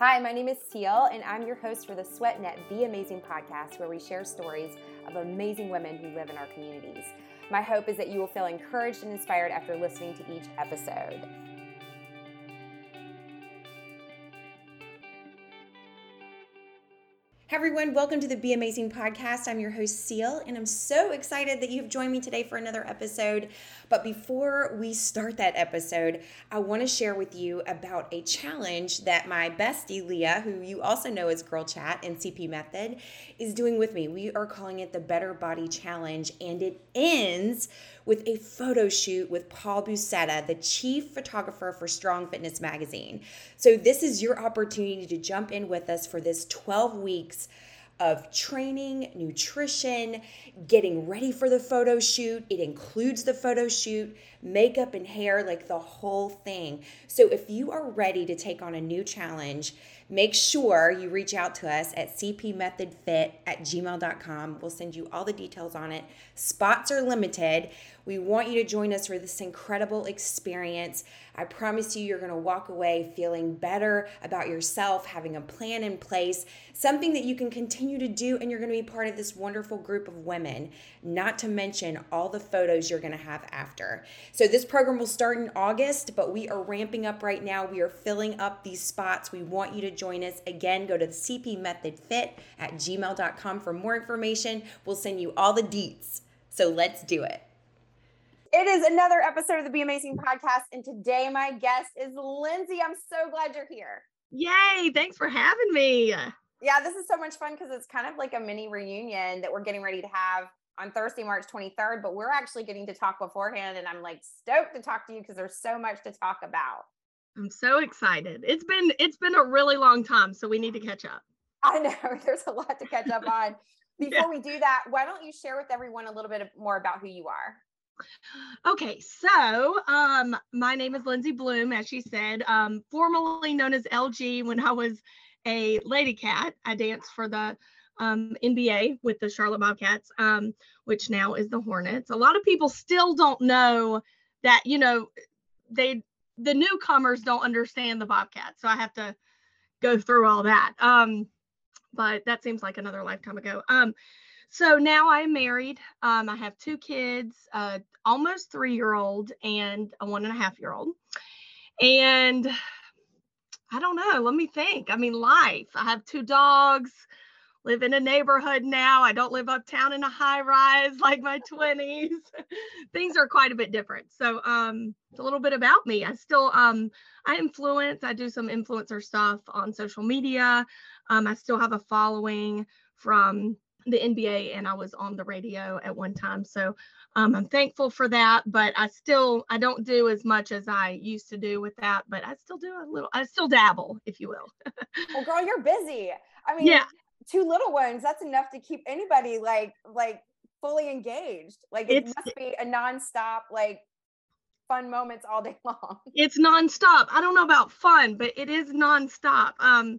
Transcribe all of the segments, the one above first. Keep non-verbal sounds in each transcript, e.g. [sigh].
Hi, my name is Teal, and I'm your host for the SweatNet Be Amazing podcast, where we share stories of amazing women who live in our communities. My hope is that you will feel encouraged and inspired after listening to each episode. Everyone, welcome to the Be Amazing podcast. I'm your host, Teal, and I'm so excited that you've joined me today for another episode. But before we start that episode, I want to share with you about a challenge that my bestie, Leah, who you also know as Girl Chat and CP Method, is doing with me. We are calling it the Better Body Challenge, and it ends with a photo shoot with Paul Buceta, the chief photographer for Strong Fitness Magazine. So, this is your opportunity to jump in with us for this 12 weeks of training, nutrition, getting ready for the photo shoot. It includes the photo shoot, makeup and hair, like the whole thing. So if you are ready to take on a new challenge, make sure you reach out to us at cpmethodfit at gmail.com. We'll send you all the details on it. Spots are limited. We want you to join us for this incredible experience. I promise you, you're going to walk away feeling better about yourself, having a plan in place, something that you can continue to do, and you're going to be part of this wonderful group of women, not to mention all the photos you're going to have after. So, this program will start in August, but we are ramping up right now. We are filling up these spots. We want you to join us. Again, go to the cpmethodfit at gmail.com for more information. We'll send you all the deets. So, let's do it. It is another episode of the Be Amazing podcast. And today, my guest is Lindsay. I'm so glad you're here. Yay. Thanks for having me. Yeah, this is so much fun because it's kind of like a mini reunion that we're getting ready to have on Thursday, March 23rd. But we're actually getting to talk beforehand. And I'm like stoked to talk to you because there's so much to talk about. I'm so excited. It's been it's been a really long time, so we need to catch up. I know [laughs] there's a lot to catch up on. [laughs] Before yeah. we do that, why don't you share with everyone a little bit more about who you are? Okay, so um, my name is Lindsay Bloom, as she said, um, formerly known as LG. When I was a lady cat, I danced for the um, NBA with the Charlotte Bobcats, um, which now is the Hornets. A lot of people still don't know that, you know, they the newcomers don't understand the Bobcats, so I have to go through all that. Um, but that seems like another lifetime ago. So now I'm married. Um, I have two kids, uh, almost three year old and a one and a half year old. And I don't know. Let me think. I mean, life. I have two dogs, live in a neighborhood now. I don't live uptown in a high rise [laughs] like my 20s. [laughs] Things are quite a bit different. So, um, it's a little bit about me. I still, um, I influence, I do some influencer stuff on social media. Um, I still have a following from the NBA and I was on the radio at one time. So um, I'm thankful for that, but I still I don't do as much as I used to do with that, but I still do a little. I still dabble, if you will. well, girl, you're busy. I mean, yeah. two little ones. That's enough to keep anybody like like fully engaged. Like it it's, must be a nonstop like fun moments all day [laughs] long. It's nonstop. I don't know about fun, but it is nonstop. Um,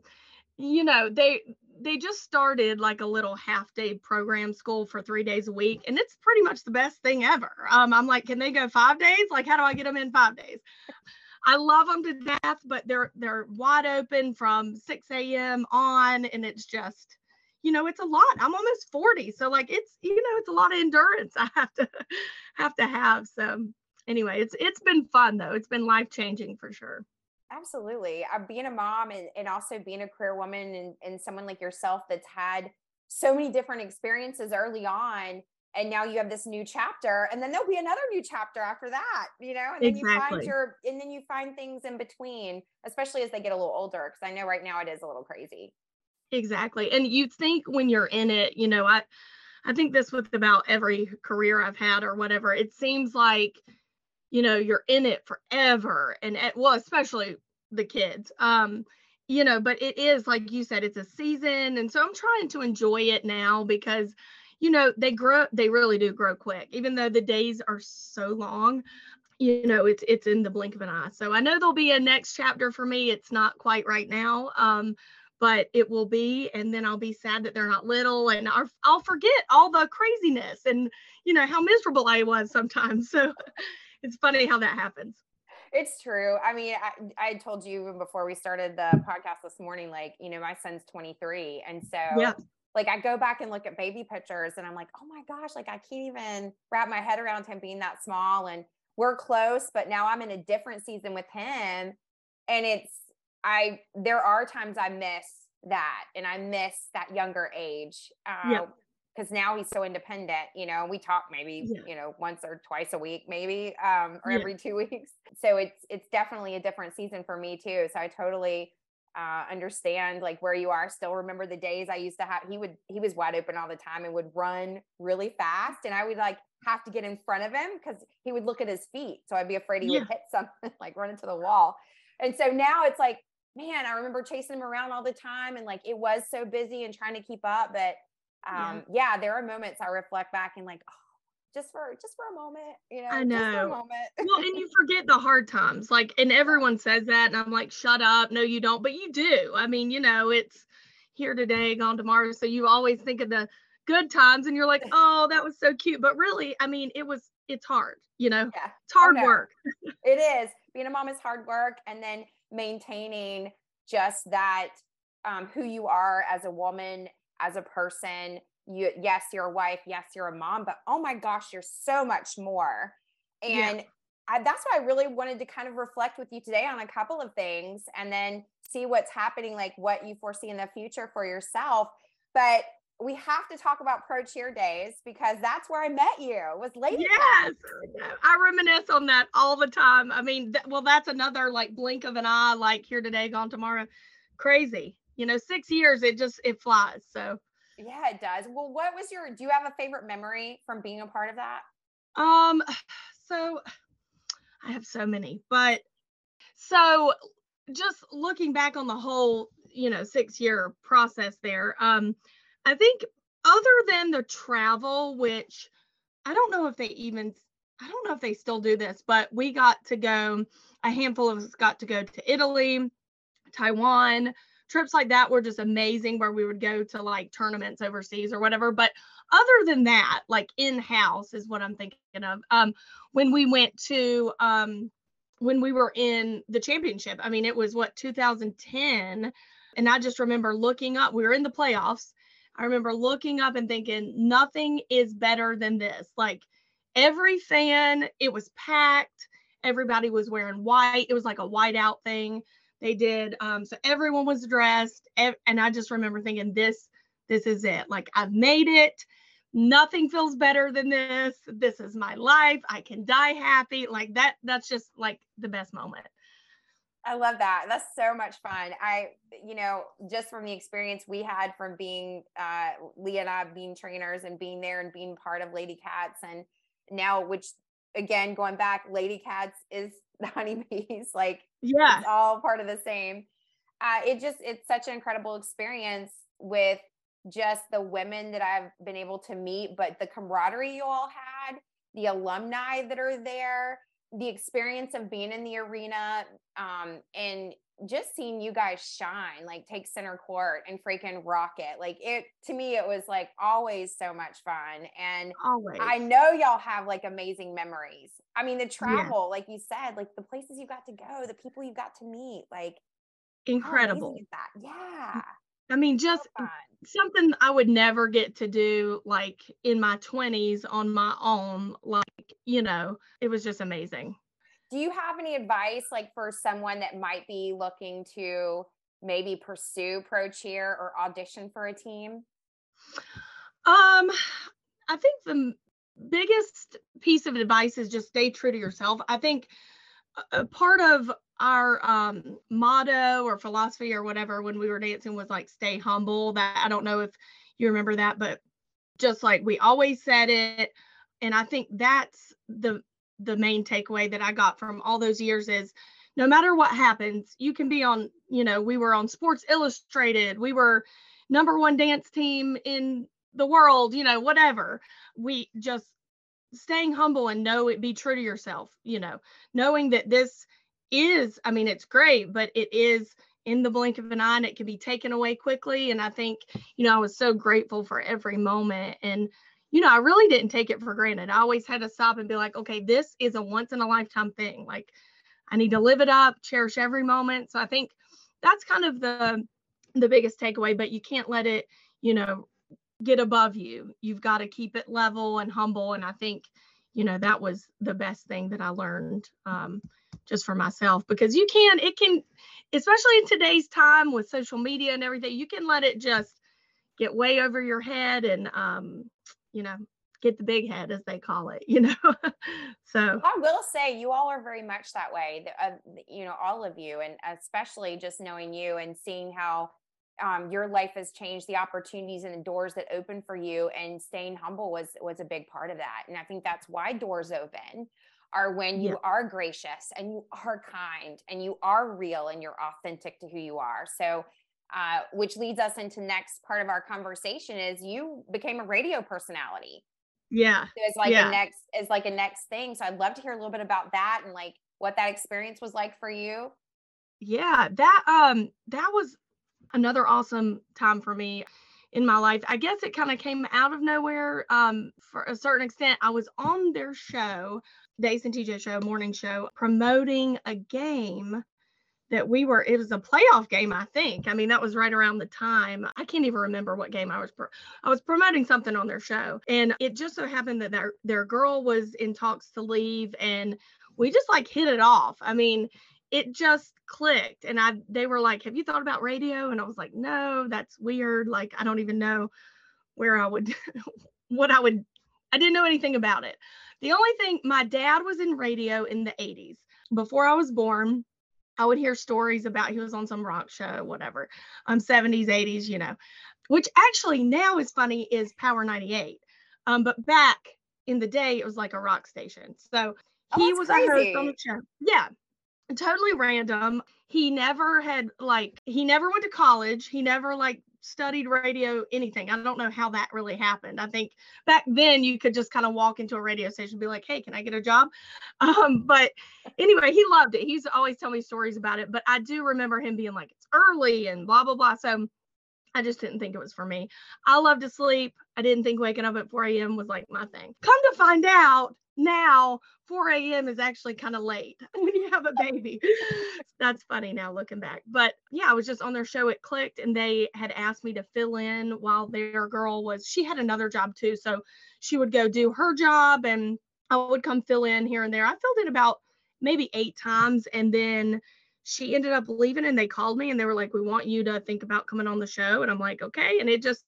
you know, they they just started like a little half day program school for three days a week and it's pretty much the best thing ever. Um, i'm like can they go five days? Like how do i get them in five days? I love them to death but they're they're wide open from 6 a.m on and it's just you know it's a lot. I'm almost 40 so like it's you know it's a lot of endurance [laughs] i have to have to have so anyway it's it's been fun though. It's been life changing for sure Absolutely. Uh, being a mom and, and also being a career woman and, and someone like yourself that's had so many different experiences early on. And now you have this new chapter, and then there'll be another new chapter after that, you know, and then exactly. you find your and then you find things in between, especially as they get a little older. Cause I know right now it is a little crazy. Exactly. And you think when you're in it, you know, I I think this with about every career I've had or whatever, it seems like you know you're in it forever and well especially the kids. Um you know but it is like you said it's a season and so i'm trying to enjoy it now because you know they grow they really do grow quick even though the days are so long you know it's it's in the blink of an eye. So i know there'll be a next chapter for me. It's not quite right now um but it will be and then i'll be sad that they're not little and I'll, I'll forget all the craziness and you know how miserable i was sometimes. [laughs] So it's funny how that happens. It's true. I mean, I, I told you even before we started the podcast this morning, like, you know, my son's 23. And so yeah. like I go back and look at baby pictures and I'm like, oh my gosh, like I can't even wrap my head around him being that small. And we're close, but now I'm in a different season with him. And it's I there are times I miss that and I miss that younger age. Uh, yeah because now he's so independent you know we talk maybe yeah. you know once or twice a week maybe um or yeah. every two [laughs] weeks so it's it's definitely a different season for me too so i totally uh understand like where you are still remember the days i used to have he would he was wide open all the time and would run really fast and i would like have to get in front of him because he would look at his feet so i'd be afraid he yeah. would hit something [laughs] like run into the wall and so now it's like man i remember chasing him around all the time and like it was so busy and trying to keep up but um yeah. yeah, there are moments I reflect back and like, oh, just for just for a moment, you know. I know. well, and you forget the hard times. Like, and everyone says that, and I'm like, shut up. No, you don't, but you do. I mean, you know, it's here today, gone tomorrow. So you always think of the good times and you're like, [laughs] oh, that was so cute. But really, I mean, it was it's hard, you know. Yeah. It's hard oh, no. work. [laughs] it is. Being a mom is hard work and then maintaining just that um, who you are as a woman as a person you yes you're a wife yes you're a mom but oh my gosh you're so much more and yeah. I, that's why i really wanted to kind of reflect with you today on a couple of things and then see what's happening like what you foresee in the future for yourself but we have to talk about pro cheer days because that's where I met you was late. Yes, I reminisce on that all the time. I mean, th- well, that's another like blink of an eye, like here today, gone tomorrow. Crazy you know, six years, it just, it flies. So, yeah, it does. Well, what was your, do you have a favorite memory from being a part of that? Um, so I have so many, but so just looking back on the whole, you know, six year process there, um, I think other than the travel, which I don't know if they even, I don't know if they still do this, but we got to go, a handful of us got to go to Italy, Taiwan, trips like that were just amazing where we would go to like tournaments overseas or whatever. But other than that, like in house is what I'm thinking of. Um, when we went to, um, when we were in the championship, I mean, it was what 2010. And I just remember looking up, we were in the playoffs. I remember looking up and thinking, nothing is better than this. Like every fan, it was packed. Everybody was wearing white. It was like a white out thing. They did. Um, so everyone was dressed, and I just remember thinking, this, this is it. Like I've made it. Nothing feels better than this. This is my life. I can die happy. Like that. That's just like the best moment. I love that. That's so much fun. I, you know, just from the experience we had from being uh, Leah and I being trainers and being there and being part of Lady Cats, and now, which again, going back, Lady Cats is [laughs] the honeybees. Like, yeah, it's all part of the same. Uh, it just, it's such an incredible experience with just the women that I've been able to meet, but the camaraderie you all had, the alumni that are there, the experience of being in the arena, um, and just seeing you guys shine, like take center court and freaking rock it. Like it to me, it was like always so much fun. And always. I know y'all have like amazing memories. I mean, the travel, yeah. like you said, like the places you got to go, the people you got to meet, like incredible. that? Yeah. Mm, I mean, just so something I would never get to do like in my 20s on my own. Like, you know, it was just amazing do you have any advice like for someone that might be looking to maybe pursue pro cheer or audition for a team? Um i think the biggest piece of advice is just stay true to yourself. I think part of our um, motto or philosophy or whatever when we were dancing was like stay humble that i don't know if you remember that but just like we always said it and i think that's the the main takeaway that I got from all those years is no matter what happens, you can be on, you know, we were on Sports Illustrated, we were number one dance team in the world, you know, whatever. We just staying humble and know it be true to yourself, you know, knowing that this is, I mean, it's great, but it is in the blink of an eye and it can be taken away quickly. And I think, you know, I was so grateful for every moment. And you know, I really didn't take it for granted. I always had to stop and be like, okay, this is a once in a lifetime thing. Like, I need to live it up, cherish every moment. So I think that's kind of the the biggest takeaway, but you can't let it, you know, get above you. You've got to keep it level and humble. And I think, you know, that was the best thing that I learned um, just for myself because you can, it can, especially in today's time with social media and everything, you can let it just get way over your head and, um, you know, get the big head as they call it [laughs] you know so i will say you all are very much that way uh, you know all of you and especially just knowing you and seeing how um, your life has changed the opportunities and the doors that open for you and staying humble was was a big part of that and i think that's why doors open are when you yeah. are gracious and you are kind and you are real and you're authentic to who you are so uh, which leads us into next part of our conversation is you became a radio personality. Yeah it's like yeah. a next is like a next thing. So i'd love to hear a little bit about that and like what that experience was like for you. Yeah that um that was another awesome time for me in my life. I guess it kind of came out of nowhere um for a certain extent. I was on their show Ace and TJ show morning show promoting a game that we were it was a playoff game i think. I mean that was right around the time i can't even remember what game i was pro- i was promoting something on their show. And it just so happened that their their girl was in talks to leave and we just like hit it off. I mean it just clicked and i they were like have you thought about radio? And i was like no that's weird. Like i don't even know where i would [laughs] what i would i didn't know anything about it. The only thing my dad was in radio in the 80s before i was born I would hear stories about he was on some rock show, whatever, um, 70s, 80s, you know, which actually now is funny is Power 98. Um, but back in the day, it was like a rock station. So oh, he oh, was crazy. a host on the show. Yeah, totally random. He never had like he never went to college. He never like studied radio anything. I don't know how that really happened. I think back then you could just kind of walk into a radio station and be like, "Hey, can I get a job?" [laughs] Um, but anyway, he loved it. He's always telling me stories about it. But I do remember him being like, "It's early" and blah blah blah. So I just didn't think it was for me. I love to sleep. I didn't think waking up at 4 a.m. was like my thing. Come to find out, now 4 a.m. is actually kind of late [laughs] when you have a baby. That's funny now looking back. But yeah, I was just on their show. It clicked and they had asked me to fill in while their girl was, she had another job too. So she would go do her job and I would come fill in here and there. I filled in about maybe eight times and then she ended up leaving and they called me and they were like, we want you to think about coming on the show. And I'm like, okay. And it just,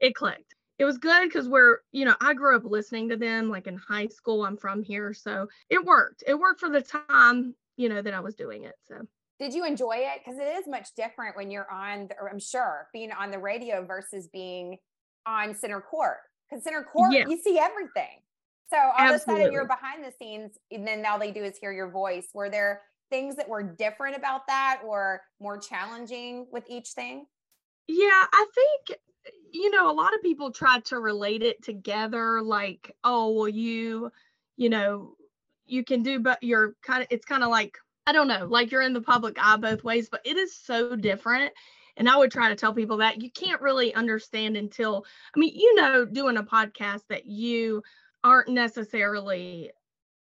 it clicked it was good because we're, you know, I grew up listening to them like in high school. I'm from here. So it worked. It worked for the time, you know, that I was doing it. So did you enjoy it? Because it is much different when you're on, the, I'm sure, being on the radio versus being on center court. Because center court, yeah. you see everything. So all Absolutely. of a sudden you're behind the scenes, and then all they do is hear your voice. Were there things that were different about that or more challenging with each thing? Yeah, I think you know, a lot of people try to relate it together, like, oh, well, you, you know, you can do, but you're kind of, it's kind of like, I don't know, like you're in the public eye both ways, but it is so different. And I would try to tell people that you can't really understand until, I mean, you know, doing a podcast that you aren't necessarily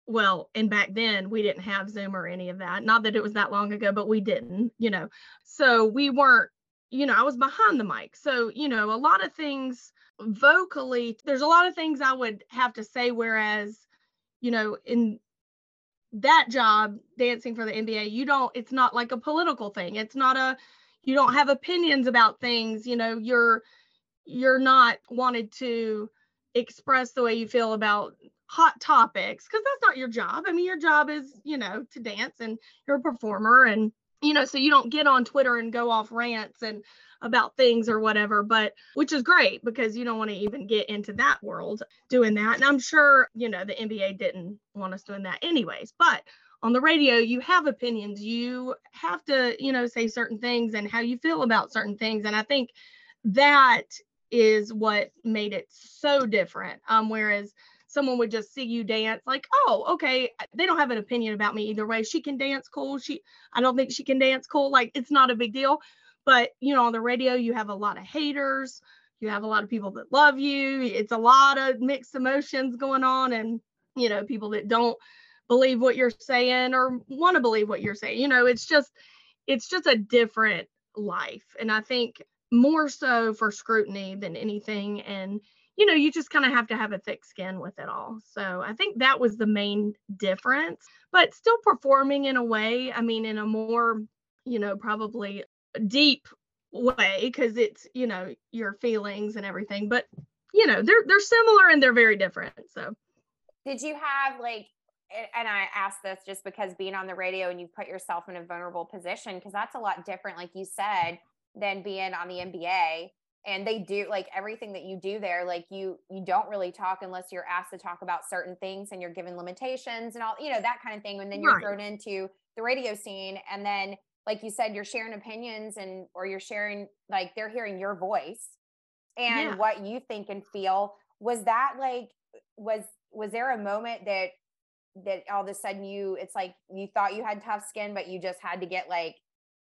well and back then we didn't have zoom or any of that not that it was that long ago but we didn't you know so we weren't you know, I was behind the mic. So, you know, a lot of things vocally, there's a lot of things I would have to say. Whereas, you know, in that job, dancing for the NBA, you don't, it's not like a political thing. It's not a, you don't have opinions about things. You know, you're, you're not wanted to express the way you feel about hot topics because that's not your job. I mean, your job is, you know, to dance and you're a performer and you know, so you don't get on Twitter and go off rants and about things or whatever, but which is great because you don't want to even get into that world doing that. And I'm sure, you know, the NBA didn't want us doing that anyways, but on the radio, you have opinions. You have to, you know, say certain things and how you feel about certain things. And I think that is what made it so different. Um, whereas someone would just see you dance like oh okay. They don't have an opinion about me either way. She can dance cool. She i don't think she can dance cool. Like it's not a big deal. But you know on the radio you have a lot of haters. You have a lot of people that love you. It's a lot of mixed emotions going on and you know people that don't believe what you're saying or want to believe what you're saying. You know, it's just it's just a different life. And I think more so for scrutiny than anything. And, you know, you just kind of have to have a thick skin with it all. So I think that was the main difference, but still performing in a way, I mean, in a more, you know, probably deep way because it's, you know, your feelings and everything. But, you know, they're they're similar and they're very different. So did you have like and I ask this just because being on the radio and you put yourself in a vulnerable position because that's a lot different, like you said, than being on the NBA. And they do like everything that you do there, like you you don't really talk unless you're asked to talk about certain things and you're given limitations and all, you know, that kind of thing. And then you're right. thrown into the radio scene. And then, like you said, you're sharing opinions and or you're sharing like they're hearing your voice and yeah. what you think and feel. Was that like was was there a moment that that all of a sudden you it's like you thought you had tough skin but you just had to get like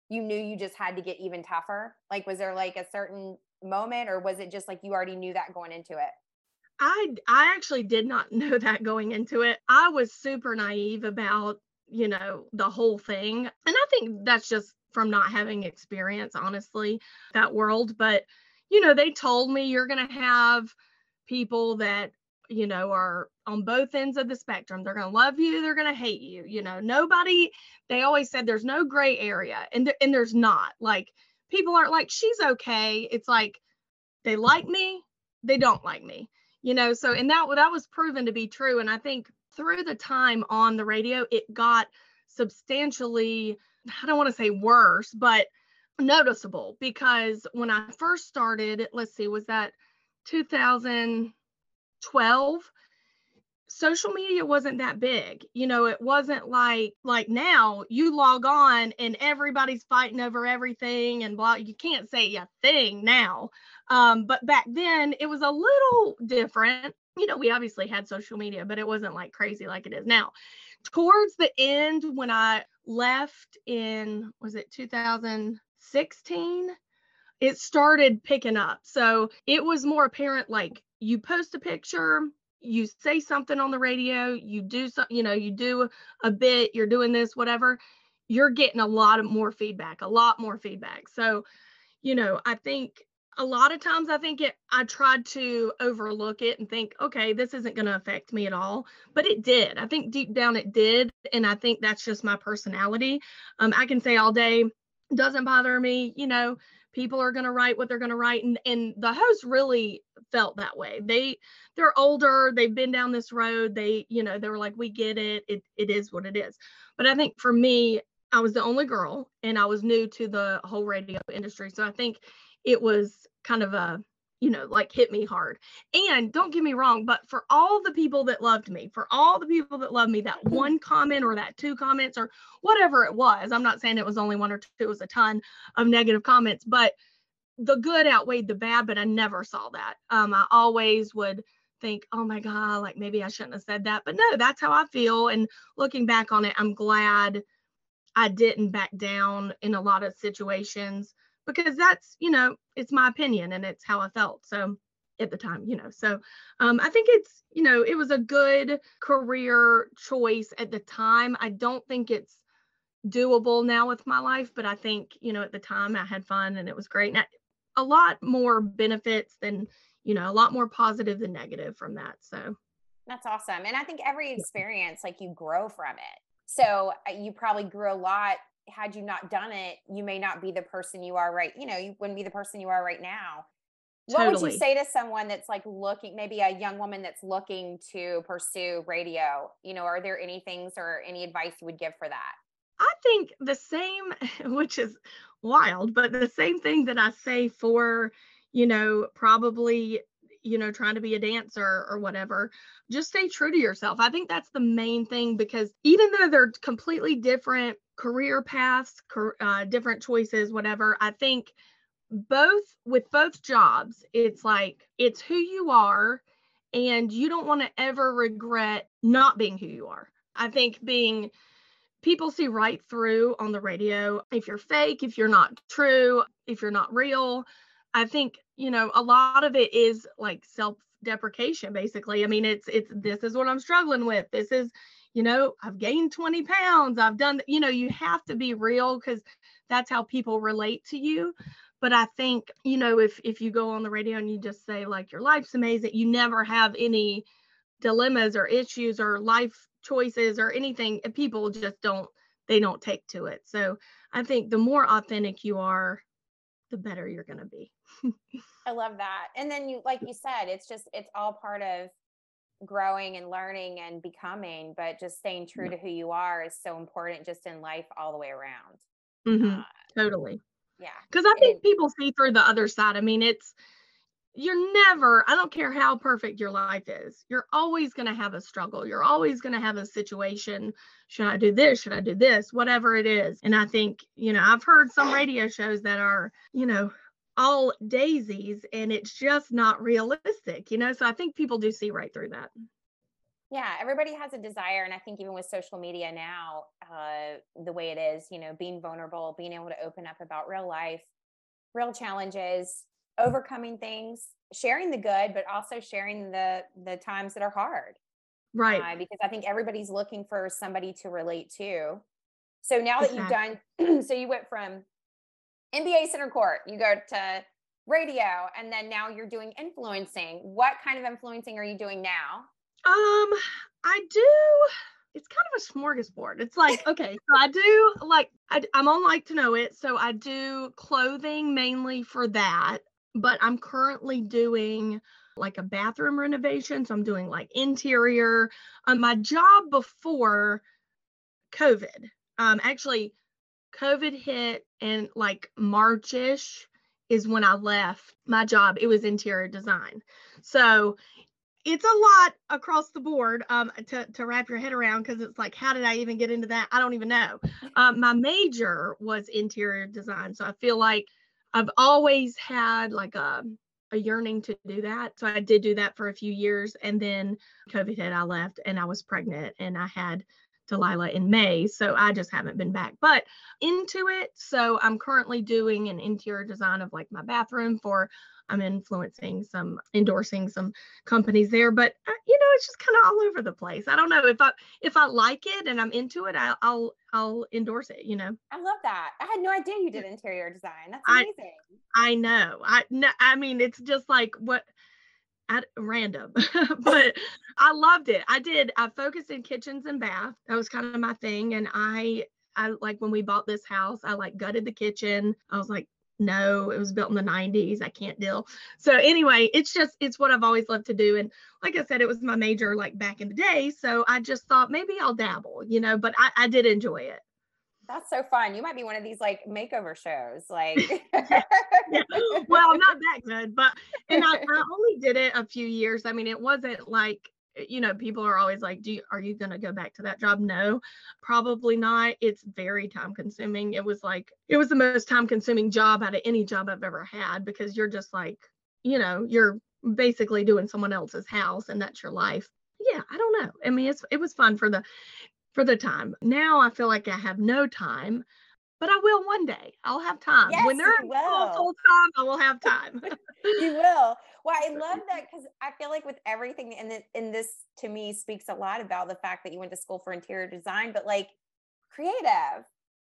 you knew you just had to get even tougher like was there like a certain moment or was it just like you already knew that going into it i i actually did not [laughs] know that going into it i was super naive about you know the whole thing and i think that's just from not having experience honestly that world but you know they told me you're going to have people that you know, are on both ends of the spectrum. They're going to love you, they're going to hate you. You know, nobody, they always said there's no gray area, and, th- and there's not. Like, people aren't like, she's okay. It's like, they like me, they don't like me, you know. So, and that, that was proven to be true. And I think through the time on the radio, it got substantially, I don't want to say worse, but noticeable because when I first started, let's see, was that 2000? 12 social media wasn't that big you know it wasn't like like now you log on and everybody's fighting over everything and blah you can't say a thing now. Um, but back then it was a little different. You know we obviously had social media but it wasn't like crazy like it is now. Towards the end when i left in was it 2016 it started picking up. So it was more apparent like you post a picture, you say something on the radio, you do some, you know, you do a bit, you're doing this, whatever, you're getting a lot of more feedback, a lot more feedback. So, you know, I think a lot of times I think it I tried to overlook it and think, okay, this isn't going to affect me at all, but it did. I think deep down it did, and I think that's just my personality. Um, I can say all day, doesn't bother me, you know, people are going to write what they're going to write and and the host really felt that way. They they're older they've been down this road they you know they were like we get it it, it is what it is. But i think for me i was the only girl and i was new to the whole radio industry so i think it was kind of a you know, like hit me hard. And don't get me wrong, but for all the people that loved me, for all the people that loved me, that mm-hmm. one comment or that two comments or whatever it was, I'm not saying it was only one or two, it was a ton of negative comments, but the good outweighed the bad, but I never saw that. Um, I always would think, oh my God, like maybe I shouldn't have said that. But no, that's how I feel. And looking back on it, I'm glad I didn't back down in a lot of situations because that's you know it's my opinion and it's how i felt so at the time you know so um, i think it's you know it was a good career choice at the time. I don't think it's doable now with my life but i think you know at the time i had fun and it was great and I, a lot more benefits than you know a lot more positive than negative from that so. That's awesome and i think every experience like you grow from it. So uh, you probably grew a lot had you not done it, you may not be the person you are right. You know, you wouldn't be the person you are right now. Totally. What would you say to someone that's like looking, maybe a young woman that's looking to pursue radio? You know, are there any things or any advice you would give for that? I think the same, [laughs] which is wild, but the same thing that I say for, you know, probably you know trying to be a dancer or whatever just stay true to yourself. I think that's the main thing because even though they're completely different career paths uh, different choices whatever i think both with both jobs it's like it's who you are and you don't want to ever regret not being who you are. I think being people see right through on the radio if you're fake if you're not true if you're not real I think, you know, a lot of it is like self deprecation basically. I mean, it's it's this is what I'm struggling with. This is, you know, I've gained 20 pounds. I've done, you know, you have to be real because that's how people relate to you. But I think, you know, if if you go on the radio and you just say like your life's amazing, you never have any dilemmas or issues or life choices or anything, people just don't they don't take to it. So I think the more authentic you are, the better you're going to be. I love that. And then you like you said, it's just it's all part of growing and learning and becoming, but just staying true to who you are is so important just in life all the way around. Mm-hmm. Uh, totally. Yeah. Because I think people see through the other side. I mean, it's you're never, I don't care how perfect your life is, you're always going to have a struggle. You're always going to have a situation. Should I do this? Should I do this? Whatever it is. And I think, you know, I've heard some radio shows that are, you know, all daisies and it's just not realistic, you know? So I think people do see right through that. Yeah, everybody has a desire. And I think even with social media now, uh, the way it is, you know, being vulnerable, being able to open up about real life, real challenges, overcoming things, sharing the good, but also sharing the the times that are hard. Right. Uh, because I think everybody's looking for somebody to relate to. So now that you've done, [clears throat] so you went from NBA center court, you go to radio, and then now you're doing influencing. What kind of influencing are you doing now? Um, I do. It's kind of a smorgasbord. It's like, [laughs] okay, so I do like I, I'm on LIKEtoKNOW.it. So I do clothing mainly for that but I'm currently doing like a bathroom renovation. So I'm doing like interior. Um, my job before COVID, um, actually, COVID hit and like Marchish is when I left my job. It was interior design. So it's a lot across the board um, to, to wrap your head around because it's like, how did I even get into that? I don't even know. [laughs] Um, my major was interior design. So I feel like I've always had like a a yearning to do that. So I did do that for a few years and then COVID hit, I left and I was pregnant and I had Delilah in May. So I just haven't been back, but into it. So I'm currently doing an interior design of like my bathroom for I'm influencing some, endorsing some companies there, but uh, you know, it's just kind of all over the place. I don't know if I if I like it and I'm into it, I, will I'll endorse it. You know. I love that. I had no idea you did interior design. That's amazing. I, I know. I no, I mean, it's just like what at random [laughs] but i loved it. I did i focused in kitchens and bath. That was kind of my thing and i i like when we bought this house i like gutted the kitchen. I was like no it was built in the 90s i can't deal. So anyway it's just it's what i've always loved to do and like i said it was my major like back in the day so i just thought maybe i'll dabble you know but i, I did enjoy it. That's so fun. You might be one of these like makeover shows like [laughs] yeah. [laughs] well i'm not that good but and I, I [laughs] only did it a few years. I mean it wasn't like you know people are always like do you, are you going to go back to that job? No probably not. It's very time consuming. It was like it was the most time consuming job out of any job i've ever had because you're just like you know you're basically doing someone else's house and that's your life. Yeah i don't know. I mean it's it was fun for the for the time. Now i feel like i have no time but I will one day. I'll have time. Yes, when they're full, full time, I will have time. [laughs] you will. Well, I love [laughs] that because I feel like with everything, and, and this to me speaks a lot about the fact that you went to school for interior design, but like creative,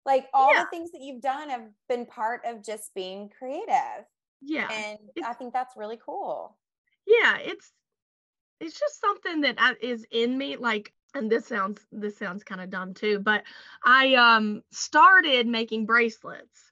like all yeah. the things that you've done have been part of just being creative. Yeah. And it's, I think that's really cool. Yeah. It's, it's just something that uh, is in me. Like and this sounds this sounds kind of dumb too but i um started making bracelets.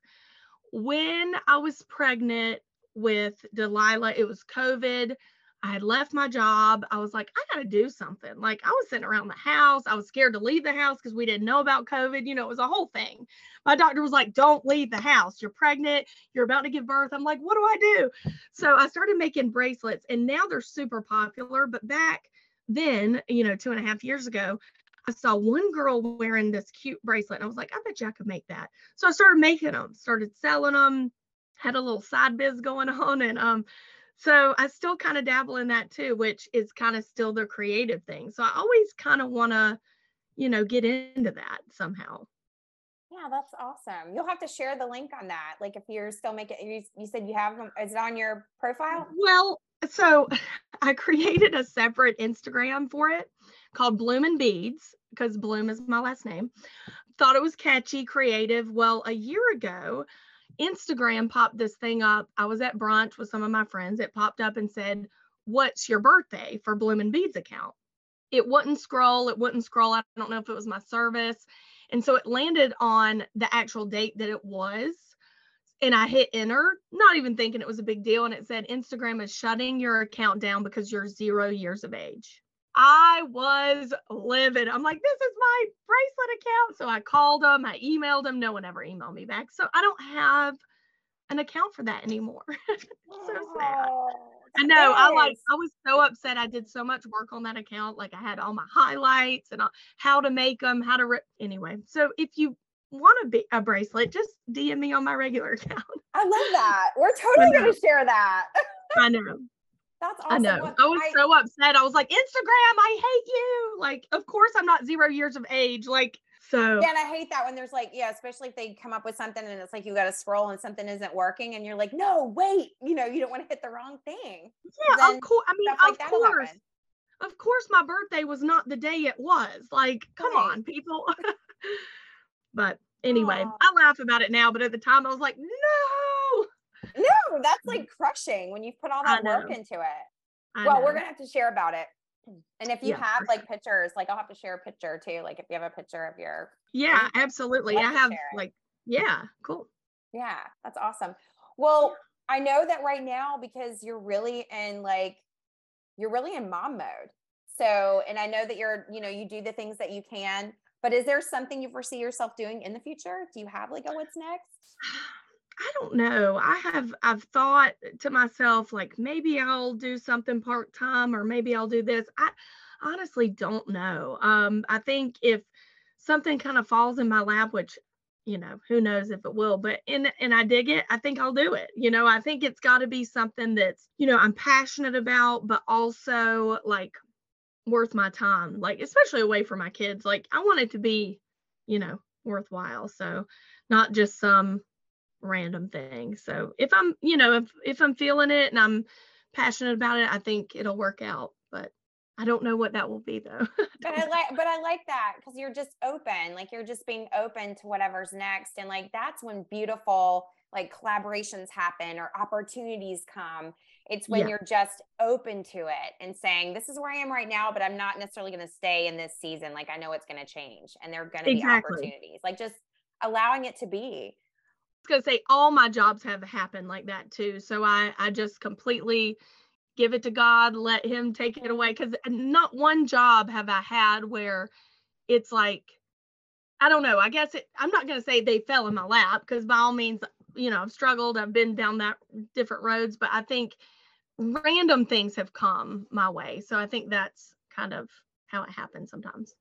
When i was pregnant with delilah it was covid. I had left my job. I was like i gotta do something. Like i was sitting around the house. I was scared to leave the house because we didn't know about covid. You know it was a whole thing. My doctor was like don't leave the house. You're pregnant. You're about to give birth. I'm like what do i do? So i started making bracelets and now they're super popular but back then, you know, two and a half years ago, I saw one girl wearing this cute bracelet and I was like, I bet you I could make that. So I started making them, started selling them, had a little side biz going [laughs] on. And um, so I still kind of dabble in that too, which is kind of still the creative thing. So I always kind of want to, you know, get into that somehow. Yeah, that's awesome. You'll have to share the link on that. Like if you're still making, you, you said you have them, is it on your profile? Well, so [laughs] I created a separate Instagram for it called Bloom and Beads because Bloom is my last name. Thought it was catchy, creative. Well, a year ago, Instagram popped this thing up. I was at brunch with some of my friends. It popped up and said, What's your birthday for Bloom and Beads account? It wouldn't scroll. It wouldn't scroll. I don't know if it was my service. And so it landed on the actual date that it was. And I hit enter, not even thinking it was a big deal. And it said Instagram is shutting your account down because you're zero years of age. I was livid. I'm like, this is my bracelet account. So I called them, I emailed them. No one ever emailed me back. So I don't have an account for that anymore. [laughs] so sad. I know. I like. I was so upset. I did so much work on that account. Like I had all my highlights and all, how to make them, how to. Re- anyway, so if you want a, be- a bracelet, just DM me on my regular account. [laughs] I love that. We're [laughs] totally going to share that. [laughs] I know. That's awesome. I know. I was I, so upset. I was like, Instagram, I hate you. Like, of course, I'm not zero years of age. Like, so yeah, and I hate that when there's like, yeah, especially if they come up with something and it's like you got to scroll and something isn't working, and you're like, no, wait, you know, you don't want to hit the wrong thing. Yeah, of course. I mean, like of course. Of course, my birthday was not the day it was. Like, come right. on, people. But anyway, Aww. I laugh about it now, but at the time I was like, no. No, that's like crushing when you put all that work into it. I well, know. we're gonna have to share about it and if you yeah, have like sure. pictures, like I'll have to share a picture too. Like if you have a picture of your Yeah, absolutely. I have like yeah, cool. Yeah, that's awesome. Well, I know that right now because you're really in like you're really in mom mode. So, and I know that you're, you know, you do the things that you can, but is there something you foresee yourself doing in the future? Do you have like a what's next? I don't know. I have I've thought to myself like maybe I'll do something part time or maybe I'll do this. I honestly don't know. Um I think if something kind of falls in my lap which you know, who knows if it will, but and and I dig it, I think I'll do it. You know, I think it's got to be something that's, you know, I'm passionate about but also like worth my time, like especially away from my kids. Like I want it to be, you know, worthwhile. So not just some random thing. So if I'm, you know, if if I'm feeling it and I'm passionate about it, I think it'll work out. But I don't know what that will be though. [laughs] but I like but I like that because you're just open. Like you're just being open to whatever's next. And like that's when beautiful like collaborations happen or opportunities come. It's when yeah. you're just open to it and saying, This is where I am right now, but I'm not necessarily going to stay in this season. Like I know it's going to change and there are going to exactly. be opportunities. Like just allowing it to be gonna say all my jobs have happened like that too. So I I just completely give it to God, let Him take it away. Because not one job have I had where it's like I don't know. I guess it, I'm not gonna say they fell in my lap because by all means, you know, I've struggled. I've been down that different roads, but I think random things have come my way. So I think that's kind of how it happens sometimes.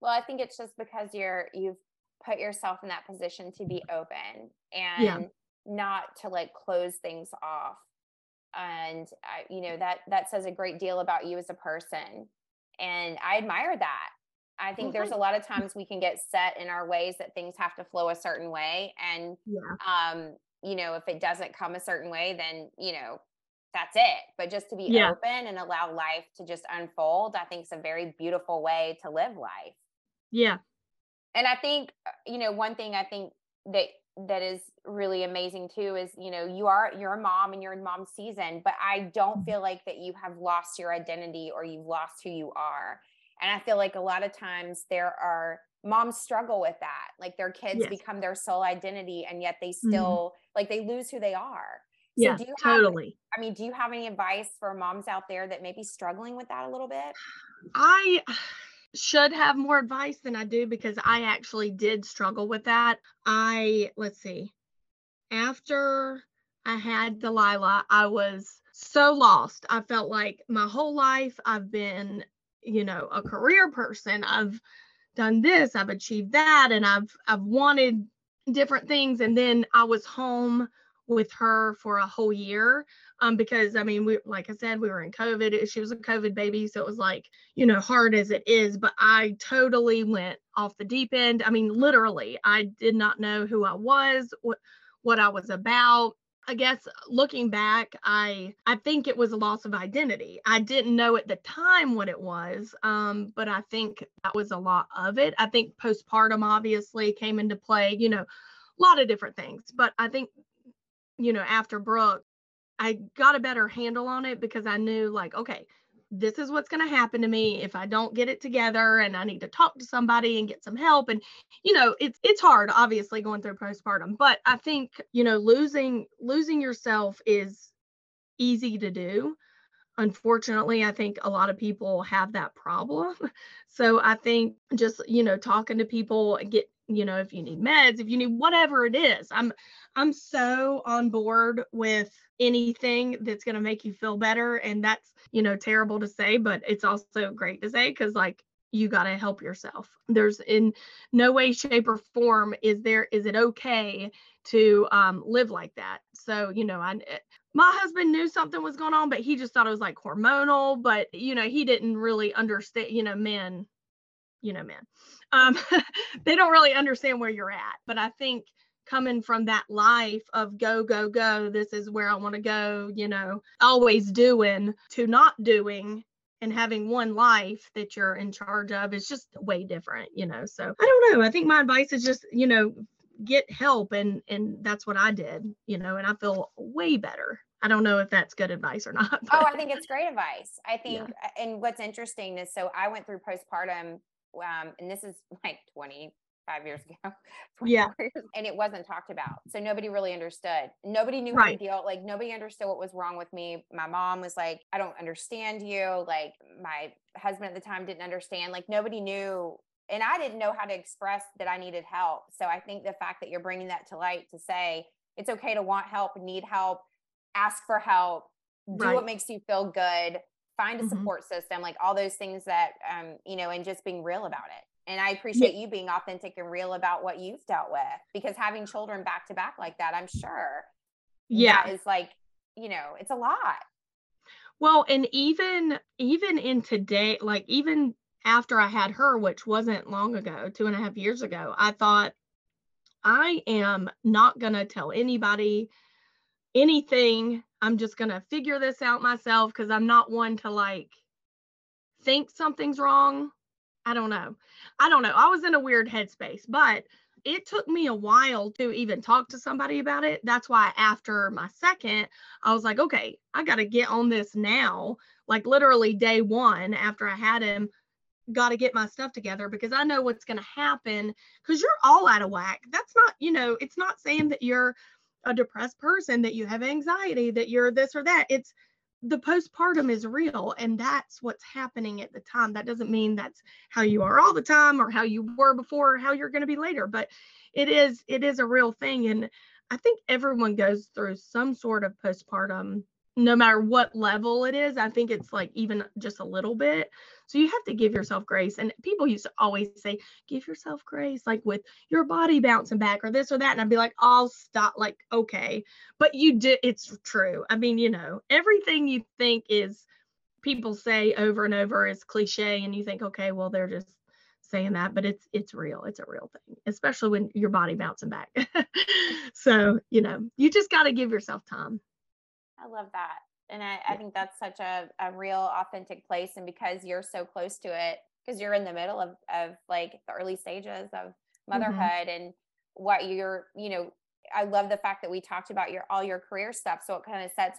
Well, I think it's just because you're you've put yourself in that position to be open and yeah. not to like close things off and I, you know that that says a great deal about you as a person and i admire that i think there's a lot of times we can get set in our ways that things have to flow a certain way and yeah. um you know if it doesn't come a certain way then you know that's it but just to be yeah. open and allow life to just unfold i think is a very beautiful way to live life yeah and I think uh, you know one thing I think that that is really amazing too is you know you are you're a mom and you're in mom season but I don't mm-hmm. feel like that you have lost your identity or you've lost who you are and I feel like a lot of times there are moms struggle with that like their kids yes. become their sole identity and yet they mm-hmm. still mm-hmm. like they lose who they are so yeah, do you have, totally. I mean, do you have any advice for moms out there that may be struggling with that a little bit? I should have more advice than I do because I actually did struggle with that. I, let's see, after I had Delilah, I was so lost. I felt like my whole life I've been, you know, a career person. I've done this, I've achieved that, and I've I've wanted different things. And then I was home with her for a whole year um, because I mean, we like I said, we were in COVID. She was a COVID baby, so it was like you know hard as it is. But I totally went off the deep end. I mean, literally, I did not know who I was, what what I was about. I guess looking back, I I think it was a loss of identity. I didn't know at the time what it was, um, but I think that was a lot of it. I think postpartum obviously came into play. You know, a lot of different things, but I think you know after Brooks, I got a better handle on it because I knew like okay, this is what's going to happen to me if I don't get it together and I need to talk to somebody and get some help and you know it's it's hard obviously going through postpartum but I think you know losing losing yourself is easy to do. Unfortunately i think a lot of people have that problem. [laughs] So i think just you know talking to people get you know if you need meds if you need whatever it is i'm i'm so on board with anything that's going to make you feel better and that's you know terrible to say but it's also great to say because like you got to help yourself. There's in no way shape or form is there is it okay to um, live like that so you know i eh, my husband knew something was going on but he just thought it was like hormonal but you know he didn't really understand you know men you know men um, [laughs] they don't really understand where you're at but i think coming from that life of go go go this is where i want to go you know always doing to not doing and having one life that you're in charge of is just way different you know so i don't know. I think my advice is just you know get help and and that's what i did you know and i feel way better. I don't know if that's good advice or not [laughs] oh i think it's great advice. I think yeah. and what's interesting is so i went through postpartum um, and this is [laughs] like 20 five years ago. [laughs] Yeah. Years, and it wasn't talked about. So nobody really understood. Nobody knew right. how to deal. Like nobody understood what was wrong with me. My mom was like, I don't understand you. Like my husband at the time didn't understand. Like nobody knew. And I didn't know how to express that I needed help. So I think the fact that you're bringing that to light to say it's okay to want help, need help, ask for help, do right. what makes you feel good, find a mm-hmm. support system, like all those things that, um, you know, and just being real about it. And I appreciate you being authentic and real about what you've dealt with because having children back to back like that, I'm sure. Yeah. Is like, you know, it's a lot. Well, and even even in today, like even after I had her, which wasn't long ago, two and a half years ago, I thought I am not gonna tell anybody anything. I'm just gonna figure this out myself because I'm not one to like think something's wrong I don't know. I don't know. I was in a weird headspace, but it took me a while to even talk to somebody about it. That's why after my second, I was like, okay, I got to get on this now. Like literally day one after I had him, got to get my stuff together because I know what's going to happen because you're all out of whack. That's not, you know, it's not saying that you're a depressed person, that you have anxiety, that you're this or that. It's the postpartum is real and that's what's happening at the time. That doesn't mean that's how you are all the time or how you were before or how you're going to be later but it is it is a real thing and i think everyone goes through some sort of postpartum no matter what level it is i think it's like even just a little bit. So you have to give yourself grace and people used to always say give yourself grace like with your body bouncing back or this or that and i'd be like i'll stop like okay. But you did it's true. I mean you know everything you think is people say over and over is cliche and you think okay well they're just saying that but it's it's real. It's a real thing especially when your body bouncing back. [laughs] So you know you just got to give yourself time I love that. And I, I think that's such a, a real authentic place. And because you're so close to it, because you're in the middle of, of like the early stages of mm-hmm. motherhood mm-hmm. and what you're, you know, I love the fact that we talked about your all your career stuff. So it kind of sets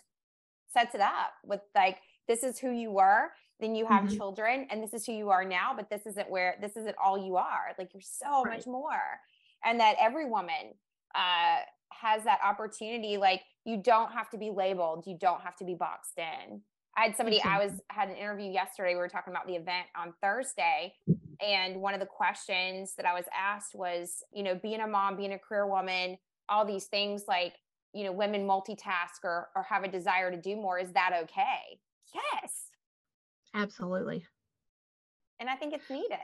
sets it up with like this is who you were then you have mm-hmm. children and this is who you are now but this isn't where this isn't all you are like you're so right. much more and that every woman uh has that opportunity like you don't have to be labeled you don't have to be boxed in. I had somebody i was had an interview yesterday we were talking about the event on thursday and one of the questions that i was asked was you know being a mom being a career woman all these things like you know women multitask or or have a desire to do more is that okay? Yes. Absolutely. And i think it's needed.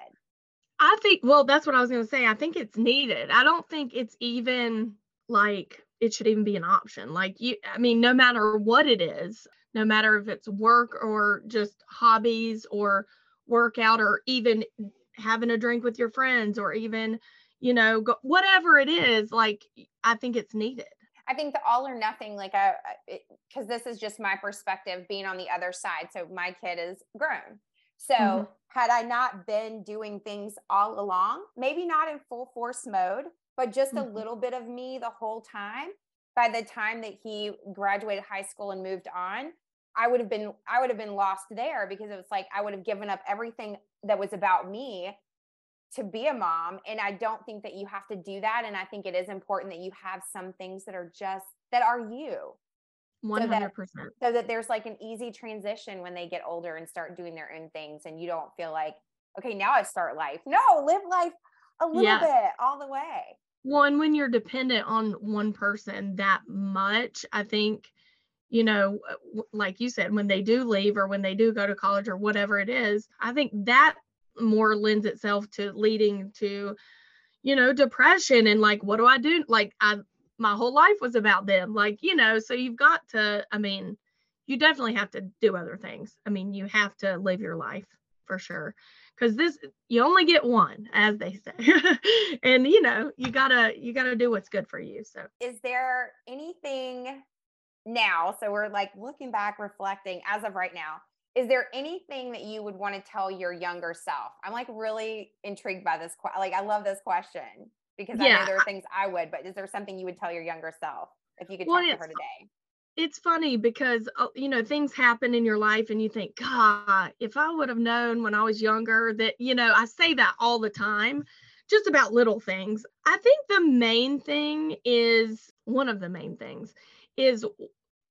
I think, well, that's what I was going to say. I think it's needed. I don't think it's even like it should even be an option. Like you, I mean, no matter what it is, no matter if it's work or just hobbies or workout or even having a drink with your friends or even, you know, go, whatever it is, like I think it's needed. I think the all or nothing, like I, because this is just my perspective being on the other side. So my kid is grown. So mm-hmm. had I not been doing things all along, maybe not in full force mode, but just mm-hmm. a little bit of me the whole time, by the time that he graduated high school and moved on, I would have been I would have been lost there because it was like I would have given up everything that was about me to be a mom and I don't think that you have to do that and I think it is important that you have some things that are just that are you. 100%. So that, so that there's like an easy transition when they get older and start doing their own things and you don't feel like okay, now I start life. No, live life a little yes. bit all the way. One when you're dependent on one person that much, I think you know, like you said, when they do leave or when they do go to college or whatever it is, I think that more lends itself to leading to, you know, depression and like, what do I do? Like, I, my whole life was about them. Like, you know, so you've got to, I mean, you definitely have to do other things. I mean, you have to live your life for sure. Cause this, you only get one, as they say. [laughs] and, you know, you gotta, you gotta do what's good for you. So, is there anything now so we're like looking back reflecting as of right now is there anything that you would want to tell your younger self i'm like really intrigued by this like i love this question because yeah. i know there are things i would but is there something you would tell your younger self if you could well, talk to her today it's funny because uh, you know things happen in your life and you think god if i would have known when i was younger that you know i say that all the time just about little things i think the main thing is one of the main things is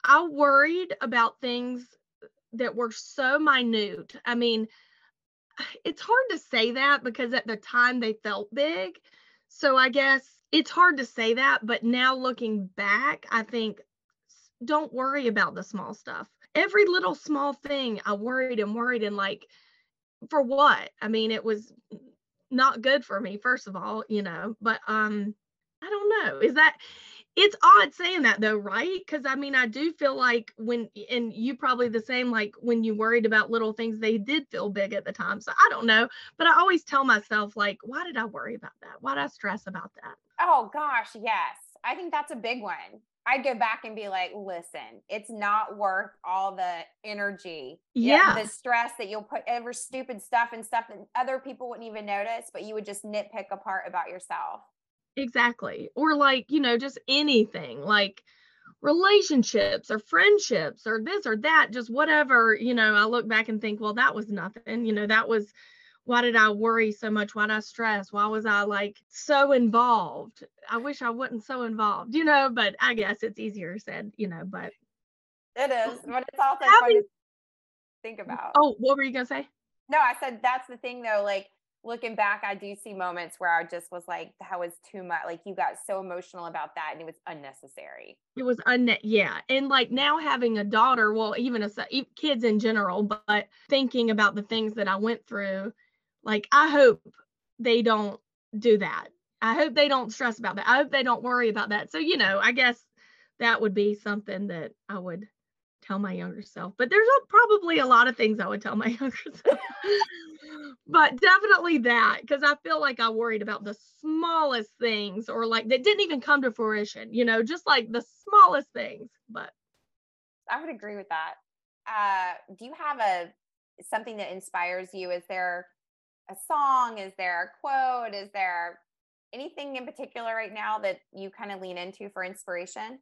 I worried about things that were so minute. I mean, [sighs] it's hard to say that because at the time they felt big. So I guess it's hard to say that, but now looking back, I think don't worry about the small stuff. Every little small thing I worried and worried and like for what? I mean, it was not good for me first of all, you know, but um I don't know. Is that it's odd saying that though, right? Because I mean, I do feel like when, and you probably the same, like when you worried about little things, they did feel big at the time. So I don't know, but I always tell myself, like, why did I worry about that? Why did I stress about that? Oh gosh, yes. I think that's a big one. I'd go back and be like, listen, it's not worth all the energy, yeah, the stress that you'll put over stupid stuff and stuff that other people wouldn't even notice, but you would just nitpick apart about yourself. Exactly. Or like, you know, just anything like relationships or friendships or this or that, just whatever, you know, I look back and think, well, that was nothing. You know, that was why did I worry so much? Why did I stress? Why was I like so involved? I wish I wasn't so involved, you know, but I guess it's easier said, you know, but it is, but it's also fun to think mm, about. Oh, what were you gonna say? No, I said that's the thing though, like looking back, I do see moments where I just was like, that was too much. Like you got so emotional about that and it was unnecessary. It was un yeah. And like now having a daughter, well, even a kids in general, but thinking about the things that I went through, like I hope they don't do that. I hope they don't stress about that. I hope they don't worry about that. So, you know, I guess that would be something that I would tell my younger self. But there's a, probably a lot of things I would tell my [laughs] younger self but definitely that because I feel like I worried about the smallest things or like that didn't even come to fruition, you know, just like the smallest things. But I would agree with that. Uh, do you have a something that inspires you? Is there a song? Is there a quote? Is there anything in particular right now that you kind of lean into for inspiration?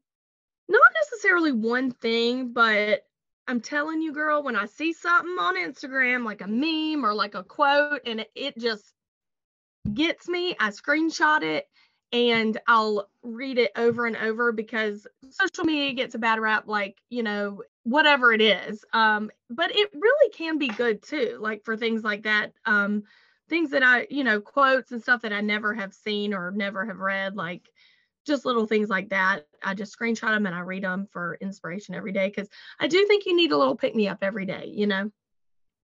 Not necessarily one thing, but I'm telling you, girl, when I see something on Instagram, like a meme or like a quote, and it, just gets me, I screenshot it and I'll read it over and over because social media gets a bad rap, like, you know, whatever it is. Um, but it really can be good too, like for things like that. Um, things that I, you know, quotes and stuff that I never have seen or never have read, like just little things like that. I just screenshot them and I read them for inspiration every day because I do think you need a little pick me up every day, you know,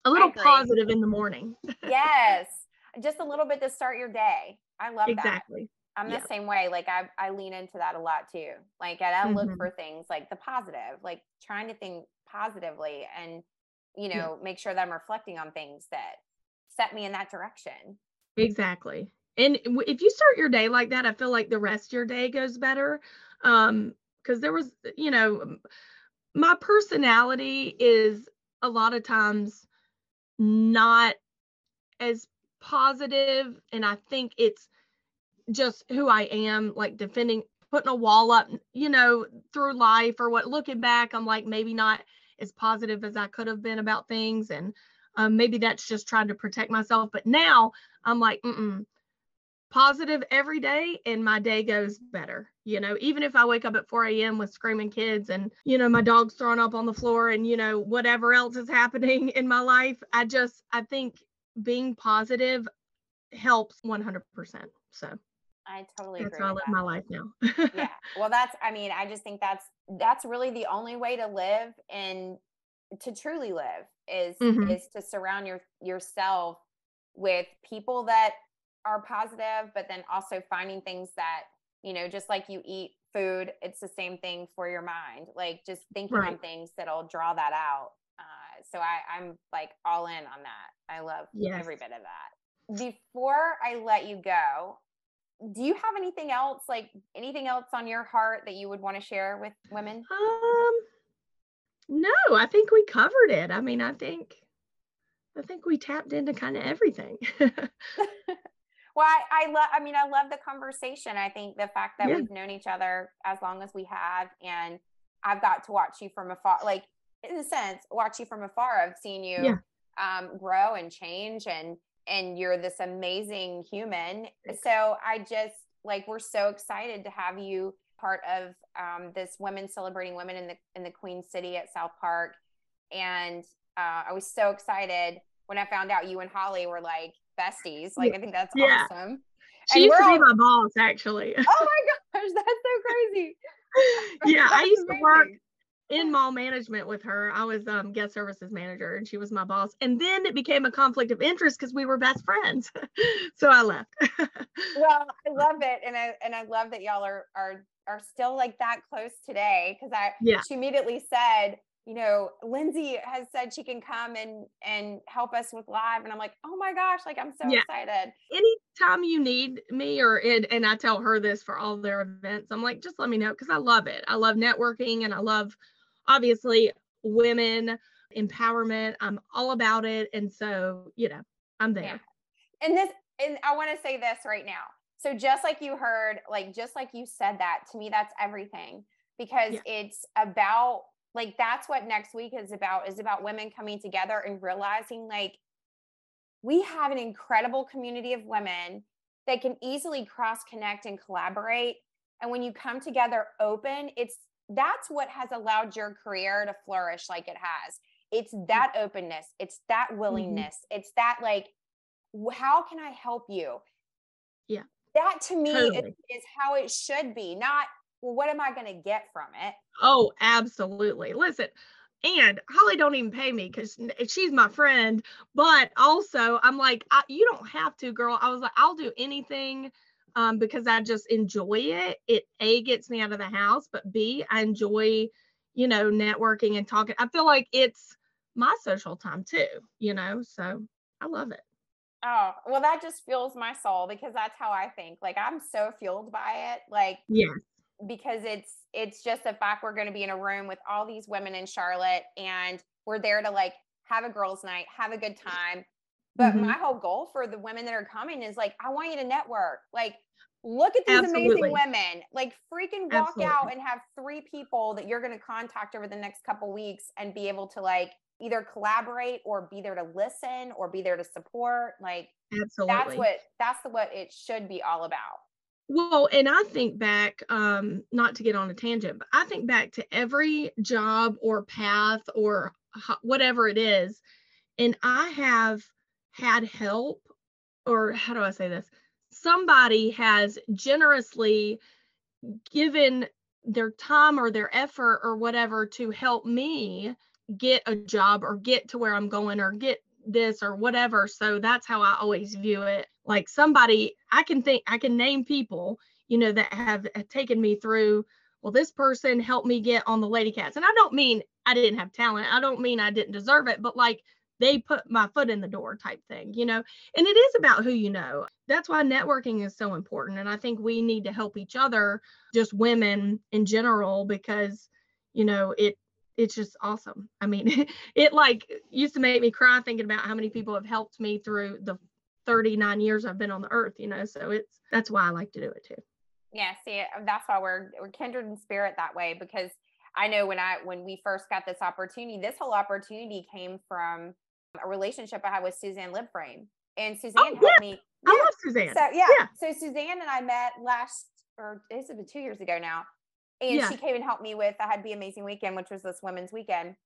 a little positive in the morning. [laughs] yes, just a little bit to start your day. I love exactly. that. Exactly. I'm the same way. Like I, I lean into that a lot too. Like I, I look mm-hmm. for things like the positive, like trying to think positively and, you know, yeah. make sure that I'm reflecting on things that set me in that direction. Exactly and if you start your day like that i feel like the rest of your day goes better um because there was, you know, my personality is a lot of times not as positive and I think it's just who I am like defending putting a wall up, you know, through life or what looking back I'm like maybe not as positive as I could have been about things. And um, maybe that's just trying to protect myself. But now I'm like mm positive every day and my day goes better you know? Even if i wake up at 4 a.m with screaming kids and you know my dog's thrown up on the floor and you know whatever else is [laughs] happening in my life i just i think being positive helps 100% so I totally that's agree. how I with live my life now. yeah. [laughs] Well, that's, I mean, I just think that's, that's really the only way to live and to truly live is, Mhm. is to surround your, yourself with people that are positive, but then also finding things that, you know, just like you eat food, it's the same thing for your mind. Like just thinking on things that'll draw that out. Uh, so I, I'm like all in on that. I love Yes. every bit of that. Before I let you go, do you have anything else like anything else on your heart that you would want to share with women Um, no, I think we covered it. I mean, I think, I think we tapped into kind of everything. [laughs] [laughs] well i, I love i mean i love the conversation i think the fact that Yeah. we've known each other as long as we have and i've got to watch you from afar like in a sense watch you from afar i've seen you Yeah. um, grow and change and and you're this amazing human so i just like we're so excited to have you part of um, this women celebrating women in the in the queen city at south park and uh, i was so excited when i found out you and holly were like besties like i think that's Yeah. awesome she And used to we're be all- my boss, actually. oh my gosh [laughs] that's so crazy [laughs] yeah, I That's used to work. In mall management with her. I was um, guest services manager, and she was my boss. And then it became a conflict of interest because we were best friends. [laughs] so I left. [laughs] well i love it and i and i love that y'all are are are still like that close today because i Yeah. she immediately said you know lindsay has said she can come and and help us with live and i'm like oh my gosh like i'm so Yeah. excited Anytime you need me, or it, and I tell her this for all their events, I'm like, just let me know because I love it. I love networking, and I love obviously women empowerment. I'm all about it, and so you know, I'm there. Yeah. and this and i want to say this right now so just like you heard like just like you said that to me that's everything because Yeah. it's about like that's what next week is about is about women coming together and realizing like we have an incredible community of women that can easily cross connect and collaborate and when you come together open it's that's what has allowed your career to flourish like it has it's mm-hmm. that openness it's that mm-hmm. willingness it's that like how can i help you Yeah. that to me is, is how it should be not well what am i going to get from it Oh, absolutely. Listen, and Holly don't even pay me because she's my friend. But also, I'm like, I, you don't have to, girl. I was like, I'll do anything um, because I just enjoy it. It a gets me out of the house, but b I enjoy, you know, networking and talking. I feel like it's my social time too. You know, so I love it. oh well that just fuels my soul because that's how i think like i'm so fueled by it like Yeah, because it's it's just the fact we're going to be in a room with all these women in Charlotte and we're there to like have a girls night, have a good time. But Mhm. my whole goal for the women that are coming is like I want you to network. Like look at these Absolutely. amazing women. Like freaking walk out and have three people that you're going to contact over the next couple weeks and be able to like either collaborate or be there to listen or be there to support. Like absolutely. that's what that's the what it should be all about. Well, and I think back, um, not to get on a tangent, but I think back to every job or path or ho- whatever it is, and I have had help, or how do I say this? Somebody has generously given their time or their effort or whatever to help me get a job or get to where I'm going or get this or whatever. So that's how I always view it. Like somebody, I can think, I can name people, you know, that have, taken me through. Well, this person helped me get on the Lady Cats. And I don't mean I didn't have talent. I don't mean I didn't deserve it, but like they put my foot in the door type thing, you know. And it is about who you know. That's why networking is so important. And I think we need to help each other, just women in general, because, you know, it it's just awesome. I mean, [laughs] it like used to make me cry thinking about how many people have helped me through the 39 years I've been on the earth, you know. So it's that's why I like to do it too. Yeah, see, that's why we're we're kindred in spirit that way because I know when I when we first got this opportunity, this whole opportunity came from a relationship I had with Suzanne Libframe. And Suzanne oh, helped yeah. me. I love Suzanne. So yeah. yeah. So Suzanne and I met last or this has been two years ago now. And she came and helped me with I had Be Amazing Weekend, which was this women's weekend.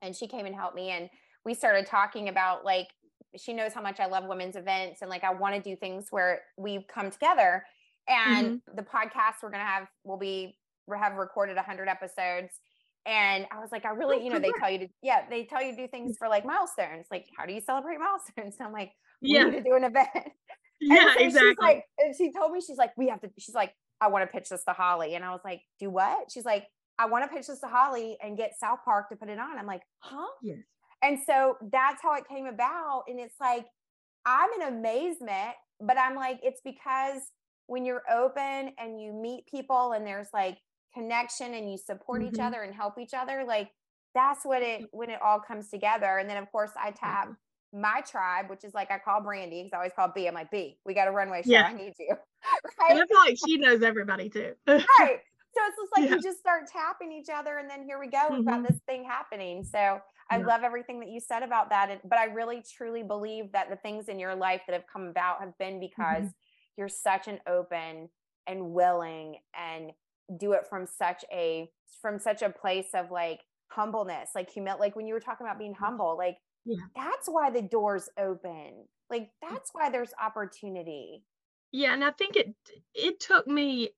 And she came and helped me. And we started talking about like she knows how much I love women's events and like I want to do things where we come together. And mm-hmm. the podcast we're gonna have will be we have recorded 100 episodes and I was like, I really, you know, they [laughs] tell you to, yeah, they tell you to do things for like milestones. Like, how do you celebrate milestones? And [laughs] I'm like, we yeah. need to do an event. [laughs] Yeah, so exactly. She's like, and she told me, she's like, we have to, she's like, I want to pitch this to Holly. And I was like, do what? She's like, I want to pitch this to Holly and get South Park to put it on. I'm like, huh? Yes. And so that's how it came about. And it's like, I'm in amazement, but I'm like, it's because when you're open and you meet people and there's like connection and you support mm-hmm. each other and help each other like that's what it when it all comes together and then of course i tap mm-hmm. my tribe which is like i call brandy because i always call b i'm like b we got a runway show yeah. i need you right [laughs] and i feel like she knows everybody too [laughs] right so it's just like yeah. you just start tapping each other and then here we go we've mm-hmm. got this thing happening so i yeah. love everything that you said about that and, but i really truly believe that the things in your life that have come about have been because mm-hmm. you're such an open and willing and do it from such a from such a place of like humbleness like humility like when you were talking about being humble like yeah. that's why the doors open. Like mm. that's why there's opportunity. Yeah and i think it it took me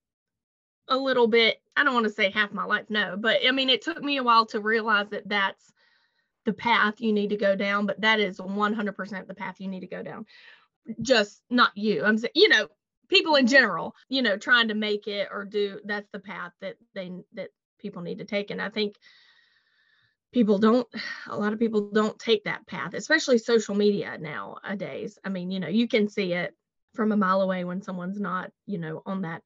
a little bit i don't want to say half my life no but i mean it took me a while to realize that that's the path you need to go down but that is 100% the path you need to go down. Just not you i'm saying you know people in general, you know, trying to make it or do that's the path that they that people need to take. And I think people don't a lot of people don't take that path, especially social media nowadays. I mean, you know, you can see it from a mile away when someone's not, you know, on that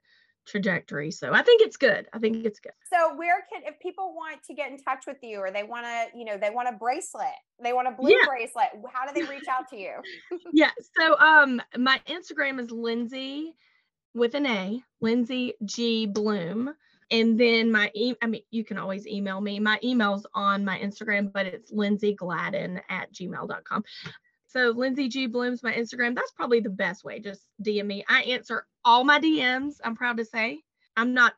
trajectory. So I think it's good. I think it's good. So where can if people want to get in touch with you or they want to, you know, they want a bracelet, they want a blue yeah. bracelet, how do they reach out to you? [laughs] yeah. So um my Instagram is Lindsay with an A, Lindsay G Bloom. And then my e- I mean, you can always email me. My email's on my Instagram, but it's Lindsay Gladden at gmail.com. So Lindsay G Blooms my Instagram. That's probably the best way. Just DM me. I answer all my DMs. I'm proud to say. I'm not,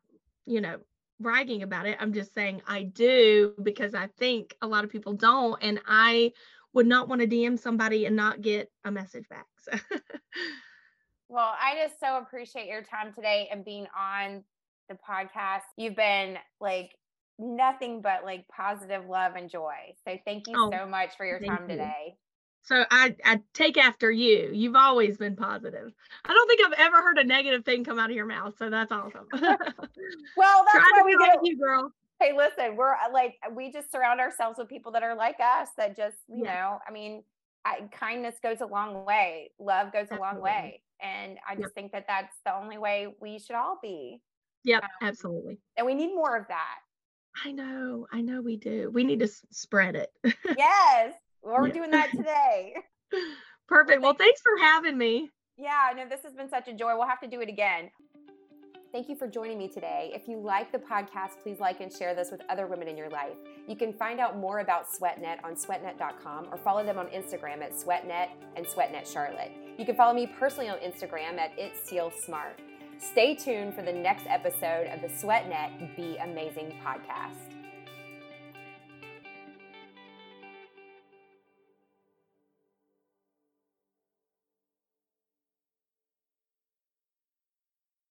you know, bragging about it. I'm just saying I do because I think a lot of people don't. And I would not want to DM somebody and not get a message back. [laughs] So well, I just so appreciate your time today and being on the podcast. You've been like nothing but like positive love and joy. So thank you oh, so much for your time you. today. So I, I take after you. You've always been positive. I don't think I've ever heard a negative thing come out of your mouth. So that's awesome. [laughs] well, [laughs] that's why we get you, girl. Hey, listen, we're uh, like we just surround ourselves with people that are like us. That just you yeah. know, I mean, I, kindness goes a long way. Love goes absolutely. a long way, and I just yep. think that that's the only way we should all be. Yep, um, absolutely. And we need more of that. I know, I know we do. We need to spread it. [laughs] yes. Well, we're yeah. doing that today. [laughs] Perfect. Well, thanks for having me. Yeah, no, this has been such a joy. We'll have to do it again. Thank you for joining me today. If you like the podcast, please like and share this with other women in your life. You can find out more about SweatNet on sweatnet.com or follow them on Instagram at SweatNet and SweatNet Charlotte. You can follow me personally on Instagram at It's Teal Smart. Stay tuned for the next episode of the SweatNet Be Amazing podcast.